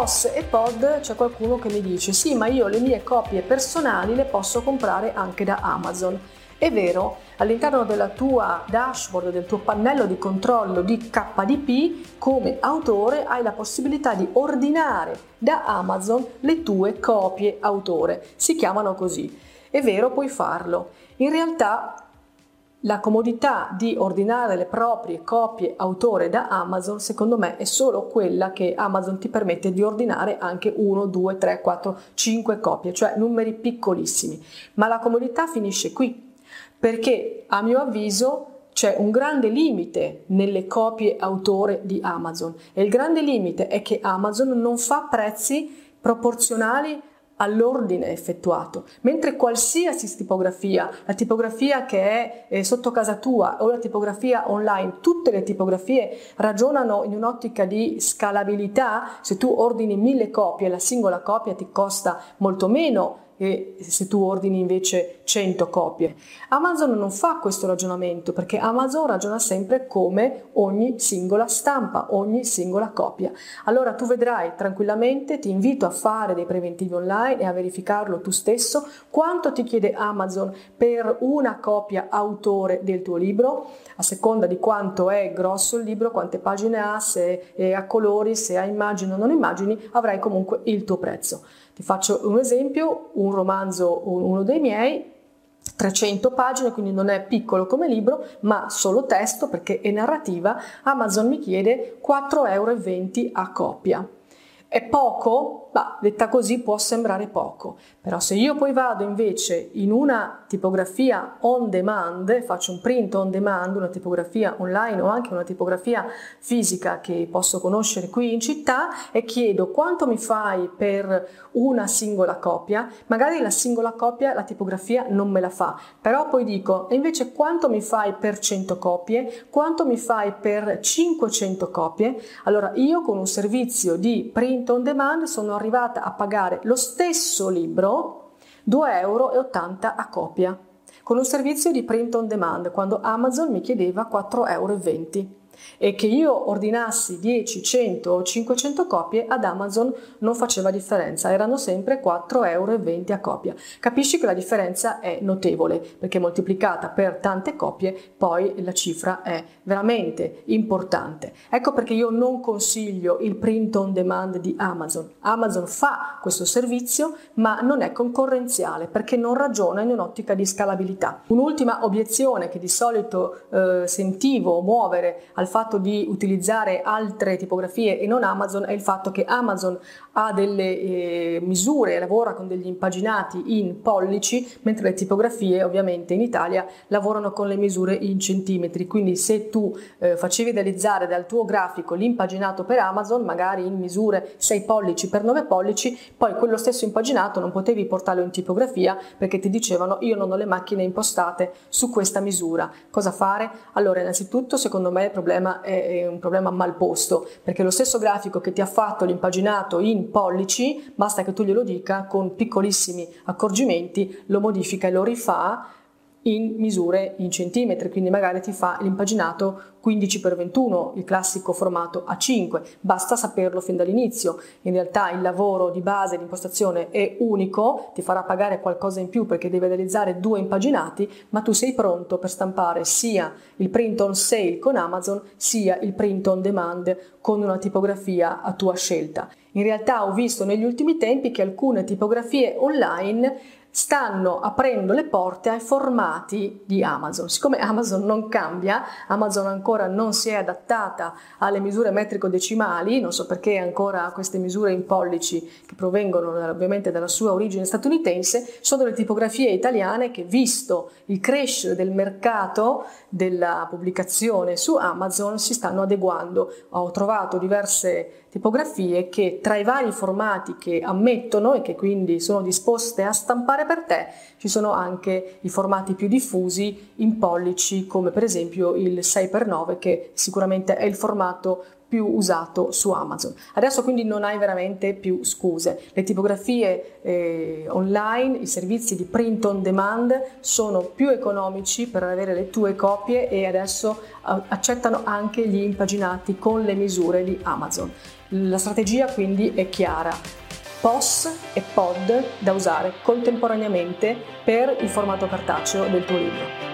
POS e POD c'è qualcuno che mi dice sì, ma io le mie copie personali le posso comprare anche da Amazon. È vero, all'interno della tua dashboard, del tuo pannello di controllo di KDP, come autore hai la possibilità di ordinare da Amazon le tue copie autore. Si chiamano così. È vero, puoi farlo. In realtà la comodità di ordinare le proprie copie autore da Amazon, secondo me, è solo quella che Amazon ti permette di ordinare anche 1, 2, 3, 4, 5 copie, cioè numeri piccolissimi. Ma la comodità finisce qui, perché a mio avviso c'è un grande limite nelle copie autore di Amazon e il grande limite è che Amazon non fa prezzi proporzionali all'ordine effettuato, mentre qualsiasi tipografia, la tipografia che è eh, sotto casa tua o la tipografia online, tutte le tipografie ragionano in un'ottica di scalabilità, se tu ordini mille copie, la singola copia ti costa molto meno e se tu ordini invece 100 copie. Amazon non fa questo ragionamento perché Amazon ragiona sempre come ogni singola stampa, ogni singola copia. Allora tu vedrai tranquillamente, ti invito a fare dei preventivi online e a verificarlo tu stesso, quanto ti chiede Amazon per una copia autore del tuo libro, a seconda di quanto è grosso il libro, quante pagine ha, se è a colori, se ha immagini o non immagini, avrai comunque il tuo prezzo. Ti faccio un esempio, un romanzo, uno dei miei, 300 pagine, quindi non è piccolo come libro, ma solo testo perché è narrativa, Amazon mi chiede 4,20 euro a copia. È poco? Bah, detta così può sembrare poco, però se io poi vado invece in una tipografia on demand, faccio un print on demand, una tipografia online o anche una tipografia fisica che posso conoscere qui in città e chiedo quanto mi fai per una singola copia, magari la singola copia la tipografia non me la fa, però poi dico e invece quanto mi fai per 100 copie, quanto mi fai per 500 copie, allora io con un servizio di print print on demand sono arrivata a pagare lo stesso libro 2,80 euro a copia con un servizio di print on demand quando Amazon mi chiedeva 4,20 euro e che io ordinassi 10, 100 o 500 copie ad Amazon non faceva differenza, erano sempre 4,20 euro a copia. Capisci che la differenza è notevole perché moltiplicata per tante copie poi la cifra è veramente importante. Ecco perché io non consiglio il print on demand di Amazon. Amazon fa questo servizio ma non è concorrenziale perché non ragiona in un'ottica di scalabilità. Un'ultima obiezione che di solito eh, sentivo muovere al fatto di utilizzare altre tipografie e non Amazon è il fatto che Amazon ha delle eh, misure, lavora con degli impaginati in pollici, mentre le tipografie ovviamente in Italia lavorano con le misure in centimetri. Quindi se tu eh, facevi realizzare dal tuo grafico l'impaginato per Amazon, magari in misure 6 pollici per 9 pollici, poi quello stesso impaginato non potevi portarlo in tipografia perché ti dicevano io non ho le macchine impostate su questa misura. Cosa fare? Allora innanzitutto secondo me il problema problema è, un problema mal posto, perché lo stesso grafico che ti ha fatto l'impaginato in pollici, basta che tu glielo dica, con piccolissimi accorgimenti lo modifica e lo rifà in misure in centimetri, quindi magari ti fa l'impaginato 15x21, il classico formato A5, basta saperlo fin dall'inizio. In realtà il lavoro di base di impostazione è unico, ti farà pagare qualcosa in più perché devi realizzare due impaginati, ma tu sei pronto per stampare sia il print on sale con Amazon, sia il print on demand con una tipografia a tua scelta. In realtà ho visto negli ultimi tempi che alcune tipografie online stanno aprendo le porte ai formati di Amazon. Siccome Amazon non cambia, Amazon ancora non si è adattata alle misure metrico-decimali, non so perché ancora queste misure in pollici che provengono ovviamente dalla sua origine statunitense, sono delle tipografie italiane che visto il crescere del mercato della pubblicazione su Amazon si stanno adeguando. Ho trovato diverse tipografie che tra i vari formati che ammettono e che quindi sono disposte a stampare per te ci sono anche i formati più diffusi in pollici come per esempio il 6x9 che sicuramente è il formato più usato su Amazon. Adesso quindi non hai veramente più scuse. Le tipografie eh, online, i servizi di print on demand sono più economici per avere le tue copie e adesso eh, accettano anche gli impaginati con le misure di Amazon. La strategia quindi è chiara. POS e POD da usare contemporaneamente per il formato cartaceo del tuo libro.